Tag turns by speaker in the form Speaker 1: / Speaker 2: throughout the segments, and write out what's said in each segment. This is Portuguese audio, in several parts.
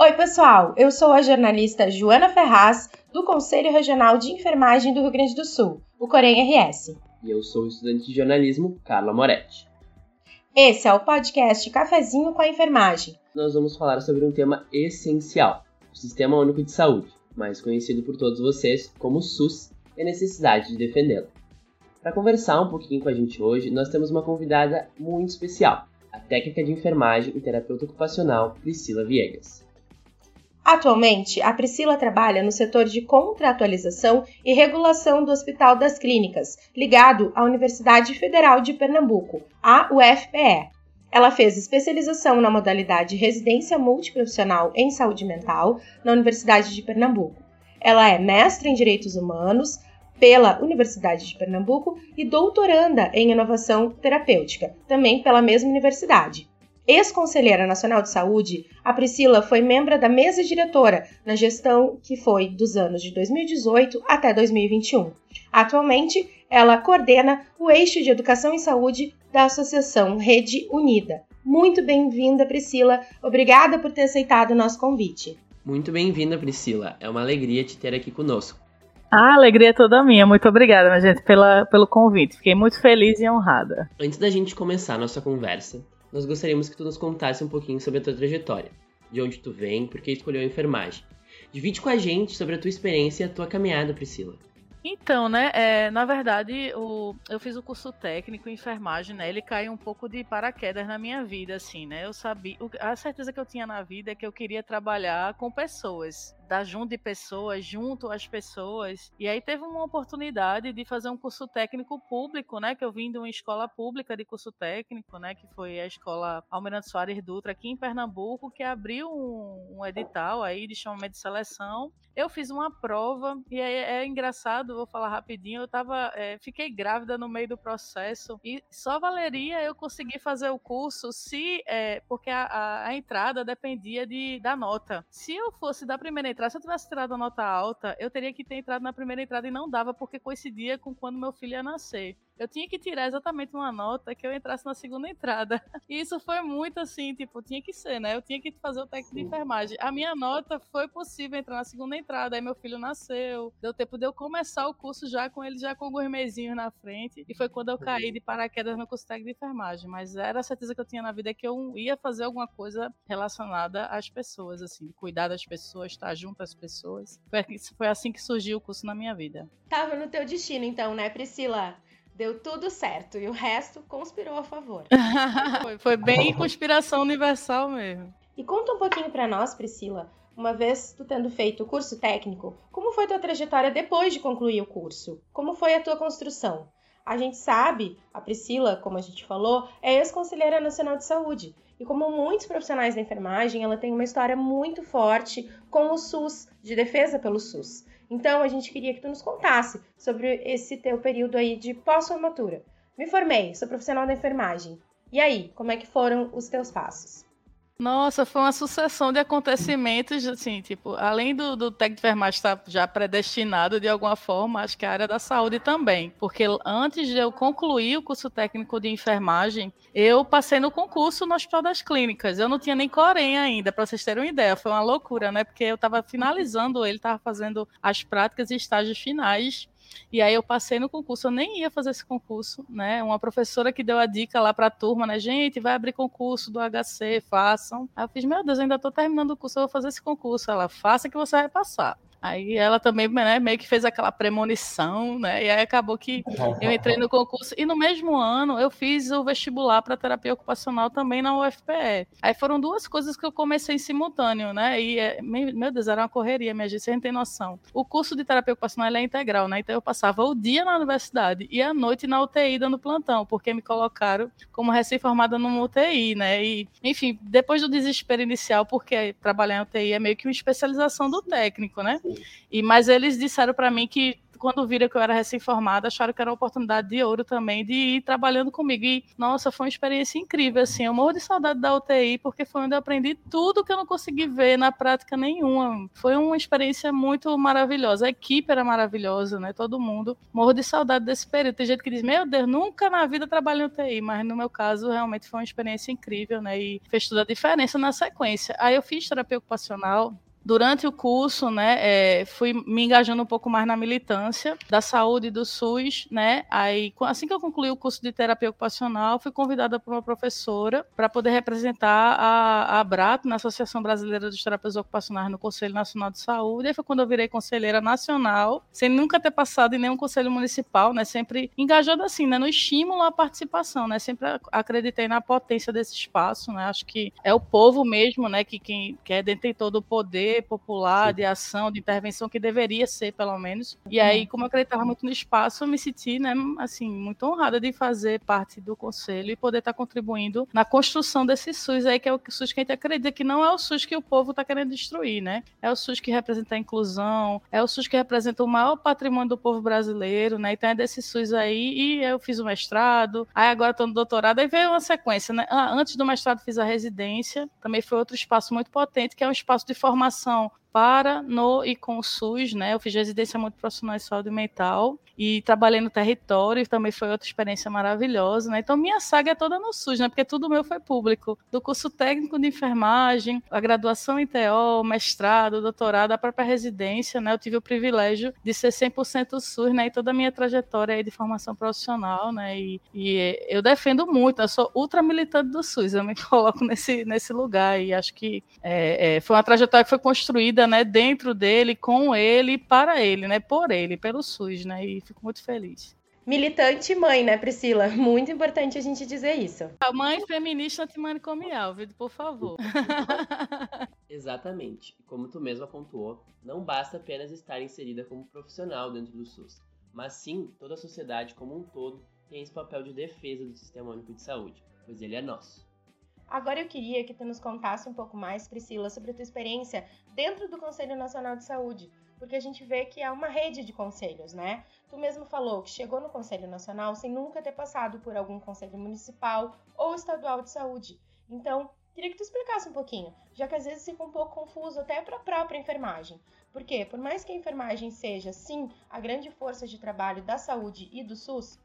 Speaker 1: Oi, pessoal! Eu sou a jornalista Joana Ferraz, do Conselho Regional de Enfermagem do Rio Grande do Sul, o Corém RS.
Speaker 2: E eu sou o estudante de jornalismo Carla Moretti.
Speaker 1: Esse é o podcast Cafezinho com a Enfermagem.
Speaker 2: Nós vamos falar sobre um tema essencial: o Sistema Único de Saúde, mais conhecido por todos vocês como SUS, e a necessidade de defendê-lo. Para conversar um pouquinho com a gente hoje, nós temos uma convidada muito especial, a técnica de enfermagem e terapeuta ocupacional Priscila Viegas.
Speaker 1: Atualmente, a Priscila trabalha no setor de contratualização e regulação do Hospital das Clínicas, ligado à Universidade Federal de Pernambuco, a UFPE. Ela fez especialização na modalidade residência multiprofissional em saúde mental na Universidade de Pernambuco. Ela é mestre em direitos humanos pela Universidade de Pernambuco e doutoranda em inovação terapêutica, também pela mesma universidade. Ex-conselheira nacional de saúde, a Priscila foi membro da mesa diretora na gestão que foi dos anos de 2018 até 2021. Atualmente, ela coordena o eixo de educação e saúde da Associação Rede Unida. Muito bem-vinda, Priscila. Obrigada por ter aceitado o nosso convite.
Speaker 2: Muito bem-vinda, Priscila. É uma alegria te ter aqui conosco.
Speaker 3: A alegria é toda minha. Muito obrigada, minha gente, pela, pelo convite. Fiquei muito feliz e honrada.
Speaker 2: Antes da gente começar a nossa conversa, nós gostaríamos que tu nos contasse um pouquinho sobre a tua trajetória, de onde tu vem, por que escolheu a enfermagem. Divide com a gente sobre a tua experiência e a tua caminhada, Priscila.
Speaker 3: Então, né, é, na verdade, o, eu fiz o curso técnico em enfermagem, né, ele caiu um pouco de paraquedas na minha vida, assim, né, eu sabia, a certeza que eu tinha na vida é que eu queria trabalhar com pessoas, dar junto de pessoas, junto às pessoas. E aí teve uma oportunidade de fazer um curso técnico público, né? Que eu vim de uma escola pública de curso técnico, né? Que foi a escola Almirante Soares Dutra aqui em Pernambuco, que abriu um, um edital aí de chamamento de seleção. Eu fiz uma prova e é, é engraçado, vou falar rapidinho. Eu tava, é, fiquei grávida no meio do processo e só valeria eu conseguir fazer o curso se, é, porque a, a, a entrada dependia de, da nota. Se eu fosse da primeira Se eu tivesse tirado a nota alta, eu teria que ter entrado na primeira entrada e não dava, porque coincidia com quando meu filho ia nascer eu tinha que tirar exatamente uma nota que eu entrasse na segunda entrada. E isso foi muito assim, tipo, tinha que ser, né? Eu tinha que fazer o técnico de enfermagem. A minha nota foi possível entrar na segunda entrada, aí meu filho nasceu. Deu tempo de eu começar o curso já com ele já com alguns mesinhos na frente. E foi quando eu caí de paraquedas no curso técnico de enfermagem. Mas era a certeza que eu tinha na vida que eu ia fazer alguma coisa relacionada às pessoas, assim, cuidar das pessoas, estar junto às pessoas. Foi, foi assim que surgiu o curso na minha vida.
Speaker 1: Tava no teu destino, então, né, Priscila? Deu tudo certo e o resto conspirou a favor.
Speaker 3: foi, foi bem conspiração universal mesmo.
Speaker 1: E conta um pouquinho para nós, Priscila, uma vez tu tendo feito o curso técnico, como foi tua trajetória depois de concluir o curso? Como foi a tua construção? A gente sabe, a Priscila, como a gente falou, é ex-conselheira nacional de saúde. E como muitos profissionais da enfermagem, ela tem uma história muito forte com o SUS, de defesa pelo SUS. Então, a gente queria que tu nos contasse sobre esse teu período aí de pós-formatura. Me formei, sou profissional da enfermagem. E aí, como é que foram os teus passos?
Speaker 3: Nossa, foi uma sucessão de acontecimentos, assim, tipo, além do, do técnico de enfermagem estar já predestinado de alguma forma, acho que a área da saúde também. Porque antes de eu concluir o curso técnico de enfermagem, eu passei no concurso no Hospital das Clínicas. Eu não tinha nem Corém ainda, para vocês terem uma ideia. Foi uma loucura, né? Porque eu estava finalizando ele, estava fazendo as práticas e estágios finais e aí eu passei no concurso, eu nem ia fazer esse concurso, né? Uma professora que deu a dica lá para a turma, né? Gente, vai abrir concurso do HC, façam. Aí eu fiz, meu Deus, eu ainda estou terminando o curso, eu vou fazer esse concurso. Ela, faça que você vai passar. Aí ela também né, meio que fez aquela premonição, né? E aí acabou que eu entrei no concurso. E no mesmo ano eu fiz o vestibular para terapia ocupacional também na UFPE. Aí foram duas coisas que eu comecei em simultâneo, né? E é, meu Deus, era uma correria, minha gente, você não tem noção. O curso de terapia ocupacional é integral, né? Então eu passava o dia na universidade e a noite na UTI dando plantão, porque me colocaram como recém-formada numa UTI, né? E, enfim, depois do desespero inicial, porque trabalhar em UTI é meio que uma especialização do técnico, né? E, mas eles disseram para mim que quando viram que eu era recém-formada, acharam que era uma oportunidade de ouro também de ir trabalhando comigo. E, nossa, foi uma experiência incrível, assim. Eu morro de saudade da UTI, porque foi onde eu aprendi tudo que eu não consegui ver na prática nenhuma. Foi uma experiência muito maravilhosa. A equipe era maravilhosa, né? Todo mundo. Morro de saudade desse período. Tem gente que diz, meu Deus, nunca na vida trabalhei em UTI, mas no meu caso, realmente foi uma experiência incrível, né? E fez toda a diferença na sequência. Aí eu fiz terapia ocupacional Durante o curso, né, é, fui me engajando um pouco mais na militância da saúde do SUS, né? Aí, assim que eu concluí o curso de terapia ocupacional, fui convidada por uma professora para poder representar a, a ABRAT, na Associação Brasileira dos Terapeutas Ocupacionais, no Conselho Nacional de Saúde. Aí foi quando eu virei conselheira nacional, sem nunca ter passado em nenhum conselho municipal, né? Sempre engajada assim, né, no estímulo à participação, né? Sempre acreditei na potência desse espaço, né? Acho que é o povo mesmo, né, que quem que é detentor do poder popular, de ação, de intervenção que deveria ser, pelo menos. E aí, como eu acreditava muito no espaço, eu me senti, né, assim, muito honrada de fazer parte do conselho e poder estar contribuindo na construção desse SUS aí, que é o SUS que a gente acredita que não é o SUS que o povo está querendo destruir, né? É o SUS que representa a inclusão, é o SUS que representa o maior patrimônio do povo brasileiro, né? Então é desse SUS aí, e eu fiz o mestrado, aí agora estou no doutorado, aí veio uma sequência, né? Ah, antes do mestrado fiz a residência, também foi outro espaço muito potente, que é um espaço de formação formação para, no e com o SUS, né? Eu fiz residência muito profissional de saúde mental e trabalhei no território, também foi outra experiência maravilhosa, né? Então minha saga é toda no SUS, né? Porque tudo meu foi público, do curso técnico de enfermagem, a graduação em TO, mestrado, doutorado, a própria residência, né? Eu tive o privilégio de ser 100% SUS, né? E toda a minha trajetória aí de formação profissional, né? E, e eu defendo muito, eu sou ultra militante do SUS, eu me coloco nesse, nesse lugar e acho que é, é, foi uma trajetória que foi construída, né? Dentro dele, com ele, para ele, né? Por ele, pelo SUS, né? E fico muito feliz.
Speaker 1: Militante mãe, né, Priscila? Muito importante a gente dizer isso.
Speaker 3: A mãe feminista antimanicomial, viu? Por favor.
Speaker 2: Exatamente. Como tu mesma pontuou, não basta apenas estar inserida como profissional dentro do SUS, mas sim toda a sociedade como um todo tem esse papel de defesa do Sistema Único de Saúde, pois ele é nosso.
Speaker 1: Agora eu queria que tu nos contasse um pouco mais, Priscila, sobre a tua experiência dentro do Conselho Nacional de Saúde porque a gente vê que é uma rede de conselhos, né? Tu mesmo falou que chegou no Conselho Nacional sem nunca ter passado por algum conselho municipal ou estadual de saúde. Então, queria que tu explicasse um pouquinho, já que às vezes fica um pouco confuso até para a própria enfermagem. Porque, por mais que a enfermagem seja, sim, a grande força de trabalho da saúde e do SUS,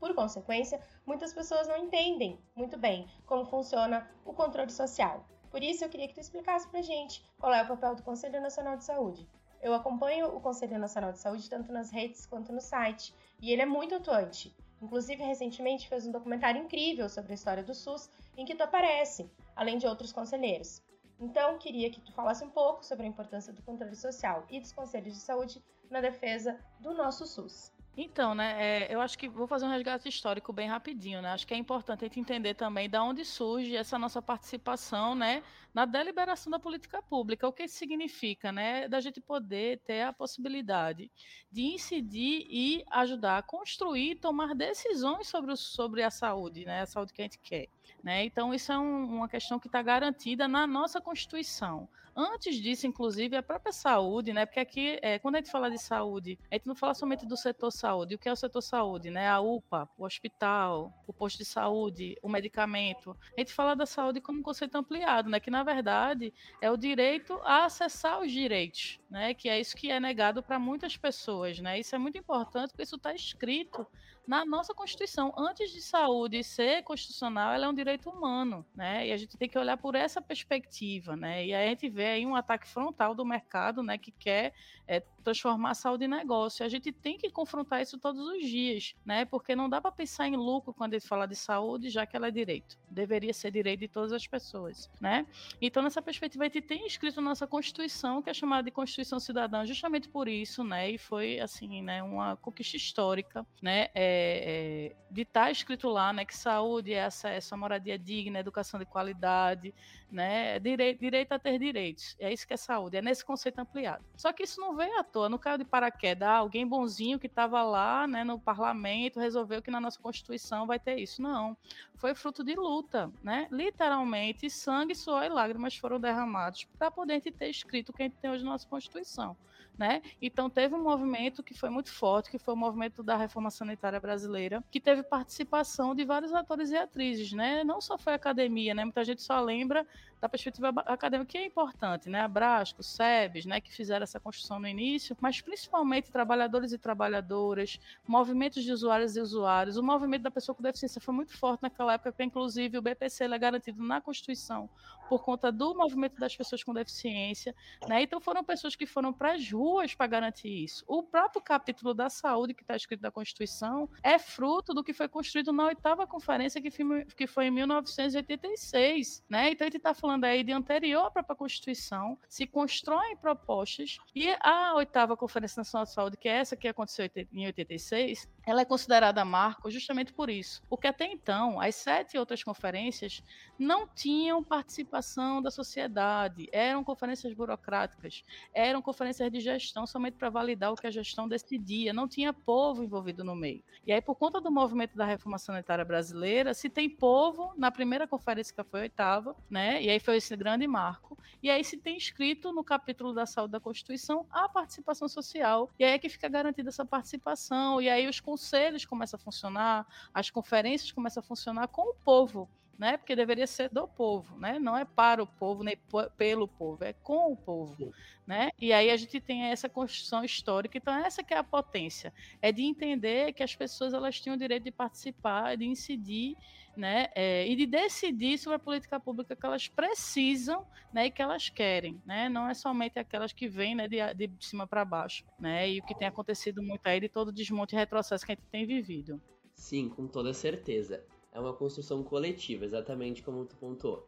Speaker 1: por consequência, muitas pessoas não entendem muito bem como funciona o controle social. Por isso, eu queria que tu explicasse pra gente qual é o papel do Conselho Nacional de Saúde. Eu acompanho o Conselho Nacional de Saúde tanto nas redes quanto no site, e ele é muito atuante. Inclusive, recentemente fez um documentário incrível sobre a história do SUS, em que tu aparece, além de outros conselheiros. Então, queria que tu falasse um pouco sobre a importância do controle social e dos conselhos de saúde na defesa do nosso SUS.
Speaker 3: Então, né, é, eu acho que vou fazer um resgate histórico bem rapidinho, né? Acho que é importante a gente entender também de onde surge essa nossa participação, né, na deliberação da política pública. O que isso significa, né? Da gente poder ter a possibilidade de incidir e ajudar a construir, tomar decisões sobre, o, sobre a saúde, né? A saúde que a gente quer. Né? Então, isso é um, uma questão que está garantida na nossa Constituição. Antes disso, inclusive, a própria saúde, né? Porque aqui, é, quando a gente fala de saúde, a gente não fala somente do setor saúde. O que é o setor saúde, né? A UPA, o hospital, o posto de saúde, o medicamento. A gente fala da saúde como um conceito ampliado, né? Que na verdade é o direito a acessar os direitos, né? Que é isso que é negado para muitas pessoas, né? Isso é muito importante porque isso está escrito na nossa Constituição. Antes de saúde ser constitucional, ela é um direito humano, né? E a gente tem que olhar por essa perspectiva, né? E aí a gente vê aí um ataque frontal do mercado, né? Que quer é, transformar a saúde em negócio. A gente tem que confrontar isso todos os dias, né? Porque não dá para pensar em lucro quando ele fala de saúde, já que ela é direito. Deveria ser direito de todas as pessoas, né? Então, nessa perspectiva, a gente tem escrito nossa Constituição, que é chamada de Constituição Cidadã, justamente por isso, né? E foi, assim, né? Uma conquista histórica, né? É, é, de estar tá escrito lá, né, que saúde é acesso a moradia digna, educação de qualidade, né, é direito, direito a ter direitos. É isso que é saúde, é nesse conceito ampliado. Só que isso não veio à toa, não caiu de paraquedas. Ah, alguém bonzinho que estava lá, né, no parlamento, resolveu que na nossa Constituição vai ter isso. Não. Foi fruto de luta, né? Literalmente, sangue, suor e lágrimas foram derramados para poder ter escrito o que a gente tem hoje na nossa Constituição. Né? Então teve um movimento que foi muito forte, que foi o movimento da reforma sanitária brasileira, que teve participação de vários atores e atrizes, né? Não só foi a academia, né? Muita gente só lembra da perspectiva acadêmica, que é importante, né? A Brasco, SEBS, né? Que fizeram essa construção no início, mas principalmente trabalhadores e trabalhadoras, movimentos de usuários e usuários. O movimento da pessoa com deficiência foi muito forte naquela época, porque inclusive o BPC é garantido na Constituição por conta do movimento das pessoas com deficiência, né? Então foram pessoas que foram para as ruas para garantir isso. O próprio capítulo da saúde que está escrito na Constituição é fruto do que foi construído na oitava conferência que foi, que foi em 1986, né? Então a gente está falando aí de anterior à própria Constituição, se constroem propostas e a oitava conferência nacional de saúde, que é essa que aconteceu em 86, ela é considerada marco justamente por isso. Porque até então, as sete outras conferências não tinham participação da sociedade, eram conferências burocráticas, eram conferências de gestão somente para validar o que a gestão decidia, não tinha povo envolvido no meio. E aí, por conta do movimento da reforma sanitária brasileira, se tem povo na primeira conferência que foi a oitava, né? E aí foi esse grande marco. E aí se tem escrito no capítulo da saúde da Constituição a participação social. E aí é que fica garantida essa participação. E aí os conselhos começam a funcionar, as conferências começam a funcionar com o povo né? Porque deveria ser do povo, né? Não é para o povo, nem pelo povo, é com o povo, né? E aí a gente tem essa construção histórica, então essa que é a potência, é de entender que as pessoas elas tinham o direito de participar, de incidir, né? É, e de decidir sobre a política pública que elas precisam, né? E que elas querem, né? Não é somente aquelas que vêm, né? De, de cima para baixo, né? E o que tem acontecido muito aí de todo o desmonte e retrocesso que a gente tem vivido.
Speaker 2: Sim, com toda certeza é uma construção coletiva, exatamente como tu pontuou.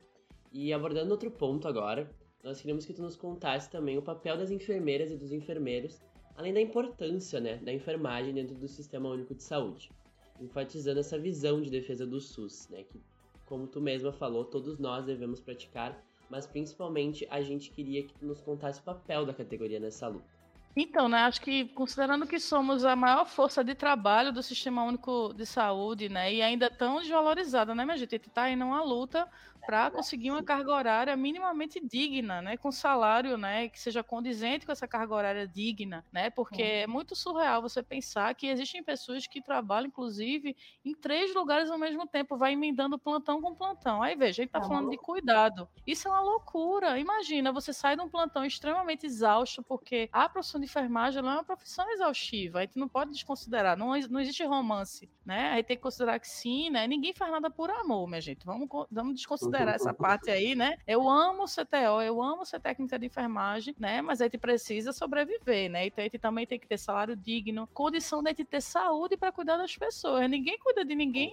Speaker 2: E abordando outro ponto agora, nós queríamos que tu nos contasse também o papel das enfermeiras e dos enfermeiros, além da importância né, da enfermagem dentro do Sistema Único de Saúde, enfatizando essa visão de defesa do SUS, né, que, como tu mesma falou, todos nós devemos praticar, mas principalmente a gente queria que tu nos contasse o papel da categoria nessa luta.
Speaker 3: Então, né, acho que considerando que somos a maior força de trabalho do Sistema Único de Saúde, né, e ainda tão desvalorizada, né, minha gente? A gente está indo uma luta para conseguir uma carga horária minimamente digna, né, com salário, né, que seja condizente com essa carga horária digna, né, porque é muito surreal você pensar que existem pessoas que trabalham, inclusive, em três lugares ao mesmo tempo, vai emendando plantão com plantão. Aí veja, a gente está é falando de cuidado. Isso é uma loucura. Imagina, você sai de um plantão extremamente exausto, porque a profissão de enfermagem é uma profissão exaustiva, a gente não pode desconsiderar, não, não existe romance, né? A gente tem que considerar que sim, né? Ninguém faz nada por amor, minha gente. Vamos, vamos desconsiderar considerar essa parte aí, né? Eu amo CTO, eu amo ser técnica de enfermagem, né? Mas a gente precisa sobreviver, né? Então a gente também tem que ter salário digno, condição de gente ter saúde para cuidar das pessoas. Ninguém cuida de ninguém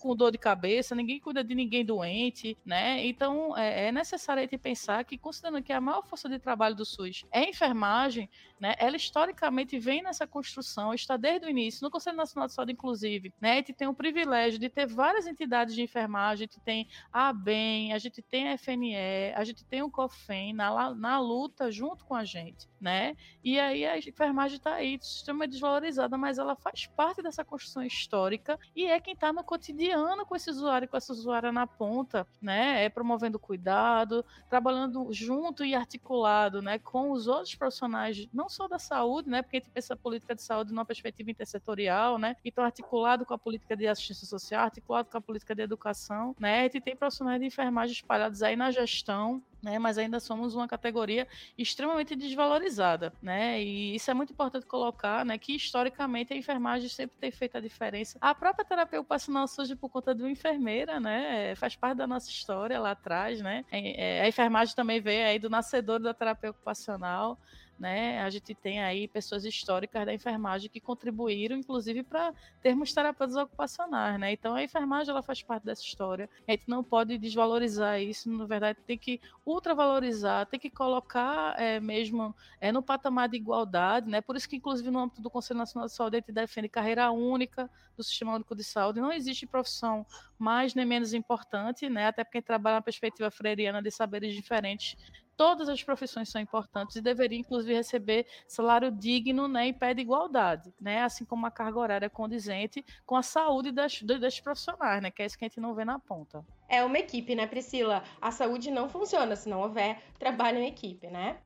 Speaker 3: com dor de cabeça, ninguém cuida de ninguém doente, né? Então é, é necessário a gente pensar que, considerando que a maior força de trabalho do SUS é a enfermagem, né? Ela historicamente vem nessa construção, está desde o início, no Conselho Nacional de Saúde, inclusive, né? A gente tem o privilégio de ter várias entidades de enfermagem, a gente tem a AB, a gente tem a FNE, a gente tem o COFEN na, na luta junto com a gente, né? E aí a enfermagem está aí, extremamente desvalorizada, mas ela faz parte dessa construção histórica e é quem está no cotidiano com esse usuário, com essa usuária na ponta, né? É promovendo cuidado, trabalhando junto e articulado, né? Com os outros profissionais, não só da saúde, né? Porque a gente pensa a política de saúde numa perspectiva intersetorial, né? Então articulado com a política de assistência social, articulado com a política de educação, né? A gente tem profissionais de enfermagem espalhados aí na gestão, né, mas ainda somos uma categoria extremamente desvalorizada, né, e isso é muito importante colocar, né, que historicamente a enfermagem sempre tem feito a diferença. A própria terapia ocupacional surge por conta de uma enfermeira, né, faz parte da nossa história lá atrás, né, é, a enfermagem também veio aí do nascedor da terapia ocupacional, né? A gente tem aí pessoas históricas da enfermagem que contribuíram, inclusive, para termos terapeutas ocupacionais, né? Então a enfermagem ela faz parte dessa história. A gente não pode desvalorizar isso, na verdade, tem que ultravalorizar, tem que colocar é, mesmo é, no patamar de igualdade, né? Por isso que, inclusive, no âmbito do Conselho Nacional de Saúde, a gente defende carreira única do Sistema Único de Saúde. Não existe profissão mais nem menos importante, né? Até porque trabalha na perspectiva freiriana de saberes diferentes todas as profissões são importantes e deveriam, inclusive, receber salário digno né, e pé de igualdade, né, assim como uma carga horária condizente com a saúde das, das profissionais, né, que é isso que a gente não vê na ponta.
Speaker 1: É uma equipe, né, Priscila? A saúde não funciona se não houver trabalho em equipe, né?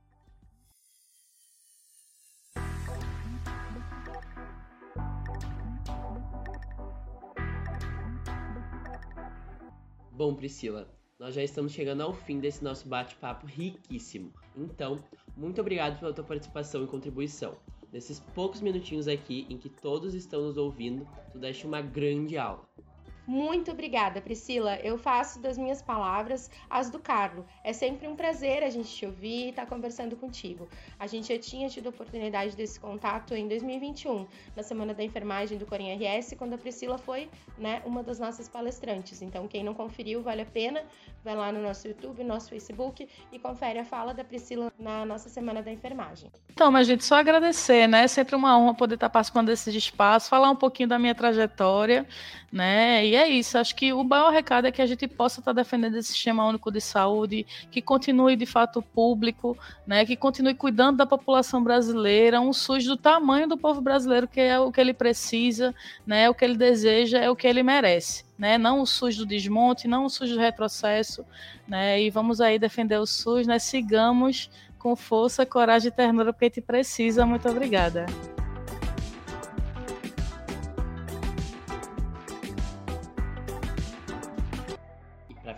Speaker 2: Bom, Priscila, nós já estamos chegando ao fim desse nosso bate-papo riquíssimo. Então, muito obrigado pela tua participação e contribuição. Nesses poucos minutinhos aqui em que todos estão nos ouvindo, tu deste uma grande aula.
Speaker 1: Muito obrigada, Priscila. Eu faço das minhas palavras as do Carlo. É sempre um prazer a gente te ouvir e estar tá conversando contigo. A gente já tinha tido a oportunidade desse contato em 2021, na Semana da Enfermagem do Corim RS, quando a Priscila foi né, uma das nossas palestrantes. Então, quem não conferiu, vale a pena. Vai lá no nosso YouTube, no nosso Facebook e confere a fala da Priscila na nossa Semana da Enfermagem.
Speaker 3: Então, mas gente, só agradecer, né? É sempre uma honra poder estar participando desse espaço, falar um pouquinho da minha trajetória, né? E é isso. Acho que o maior recado é que a gente possa estar defendendo esse sistema único de saúde, que continue de fato público, né? Que continue cuidando da população brasileira, um SUS do tamanho do povo brasileiro, que é o que ele precisa, né? O que ele deseja, é o que ele merece. Né, não o SUS do desmonte, não o SUS do retrocesso, né, e vamos aí defender o SUS, né, sigamos com força, coragem e ternura, porque a gente precisa. Muito obrigada.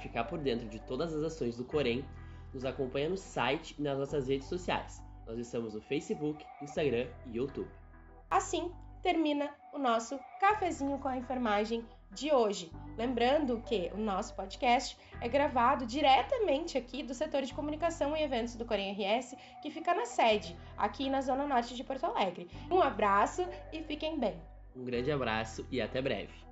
Speaker 2: Ficar por dentro de todas as ações do Corém, nos acompanha no site e nas nossas redes sociais. Nós estamos no Facebook, Instagram e YouTube.
Speaker 1: Assim termina o nosso cafezinho com a enfermagem de hoje. Lembrando que o nosso podcast é gravado diretamente aqui do setor de comunicação e eventos do Corém RS, que fica na sede, aqui na Zona Norte de Porto Alegre. Um abraço e fiquem bem.
Speaker 2: Um grande abraço e até breve.